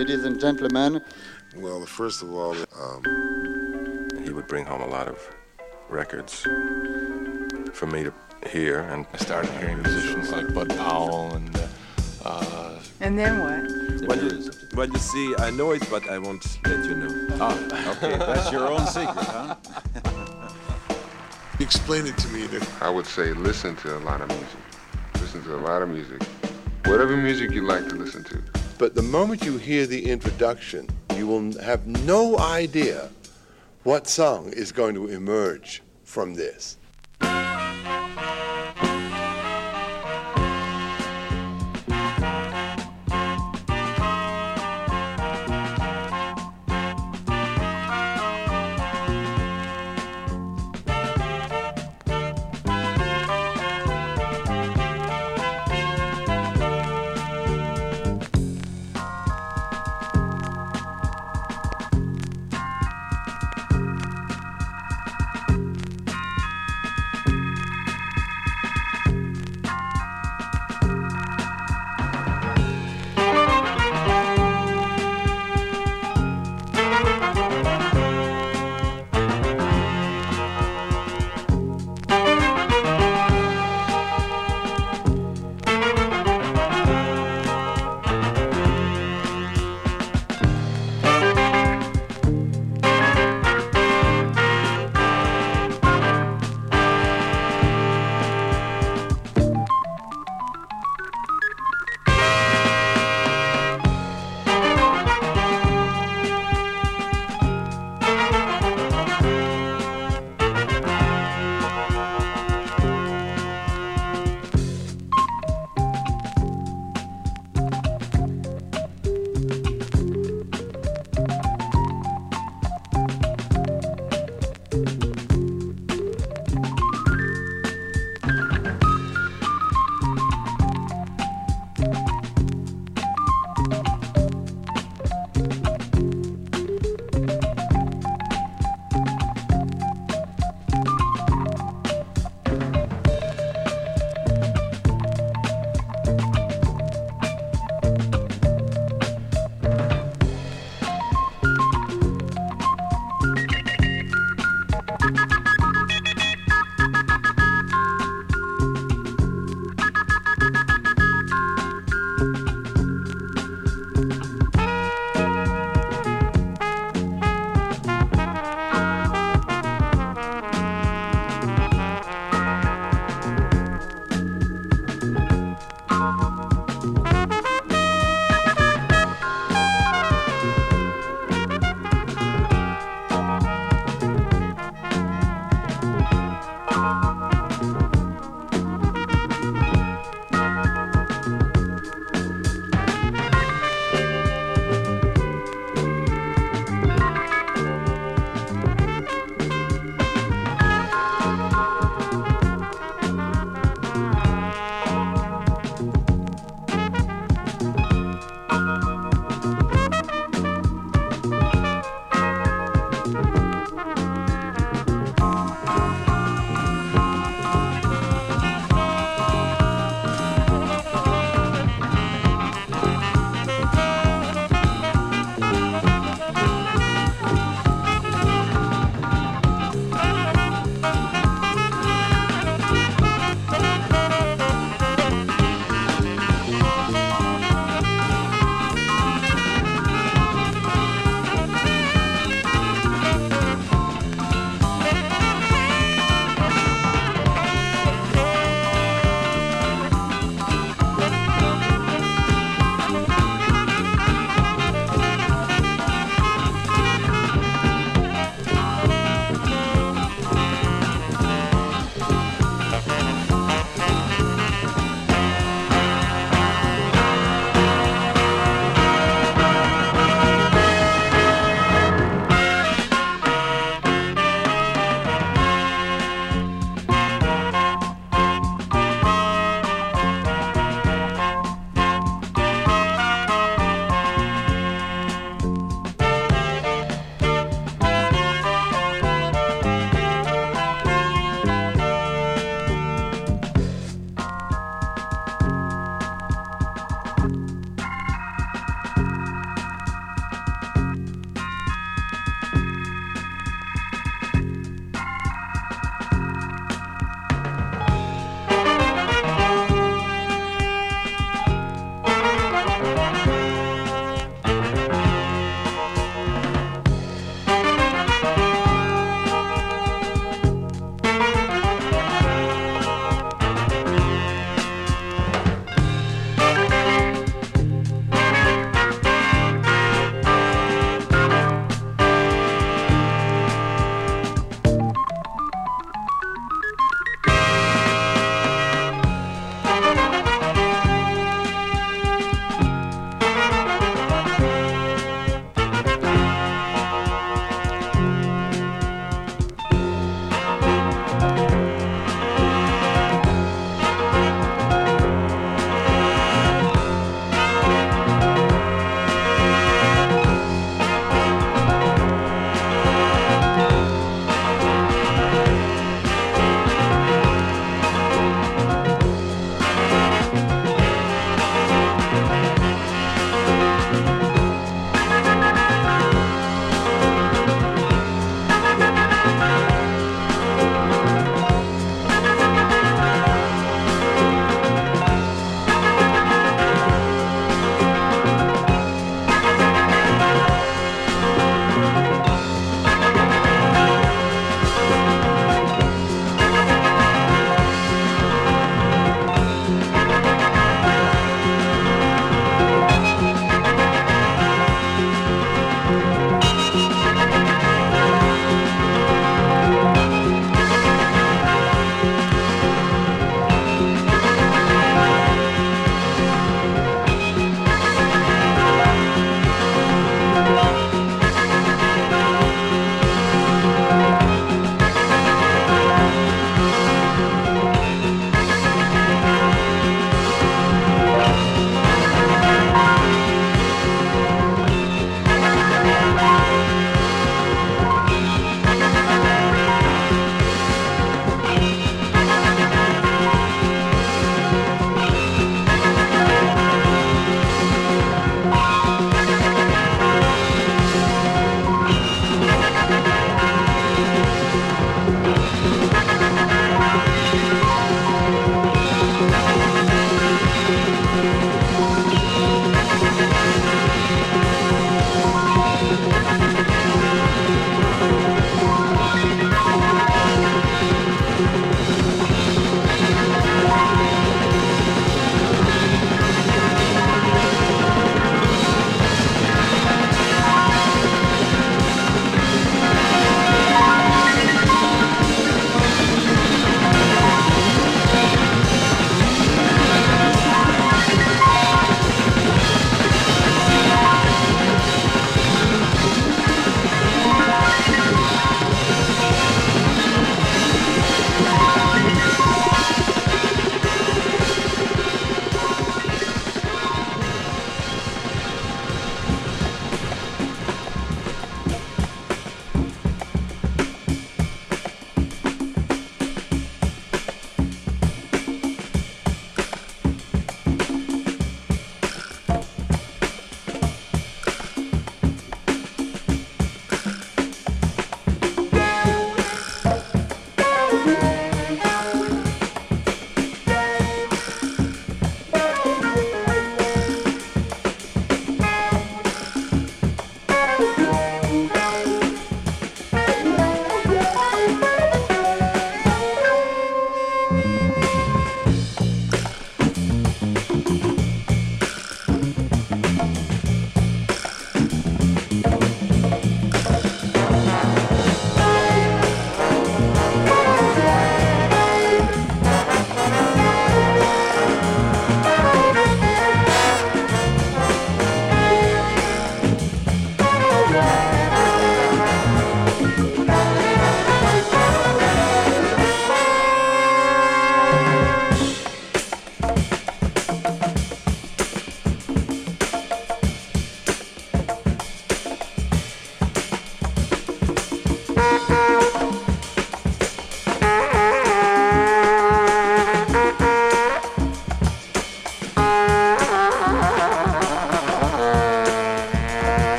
ladies and gentlemen. Well, first of all, um, he would bring home a lot of records for me to hear, and I started hearing musicians like Bud Powell and. Uh, uh, and then what? Well you, well, you see, I know it, but I won't let you know. Ah, okay, that's your own secret, huh? Explain it to me. I would say listen to a lot of music. Listen to a lot of music. Whatever music you like to listen to. But the moment you hear the introduction, you will have no idea what song is going to emerge from this.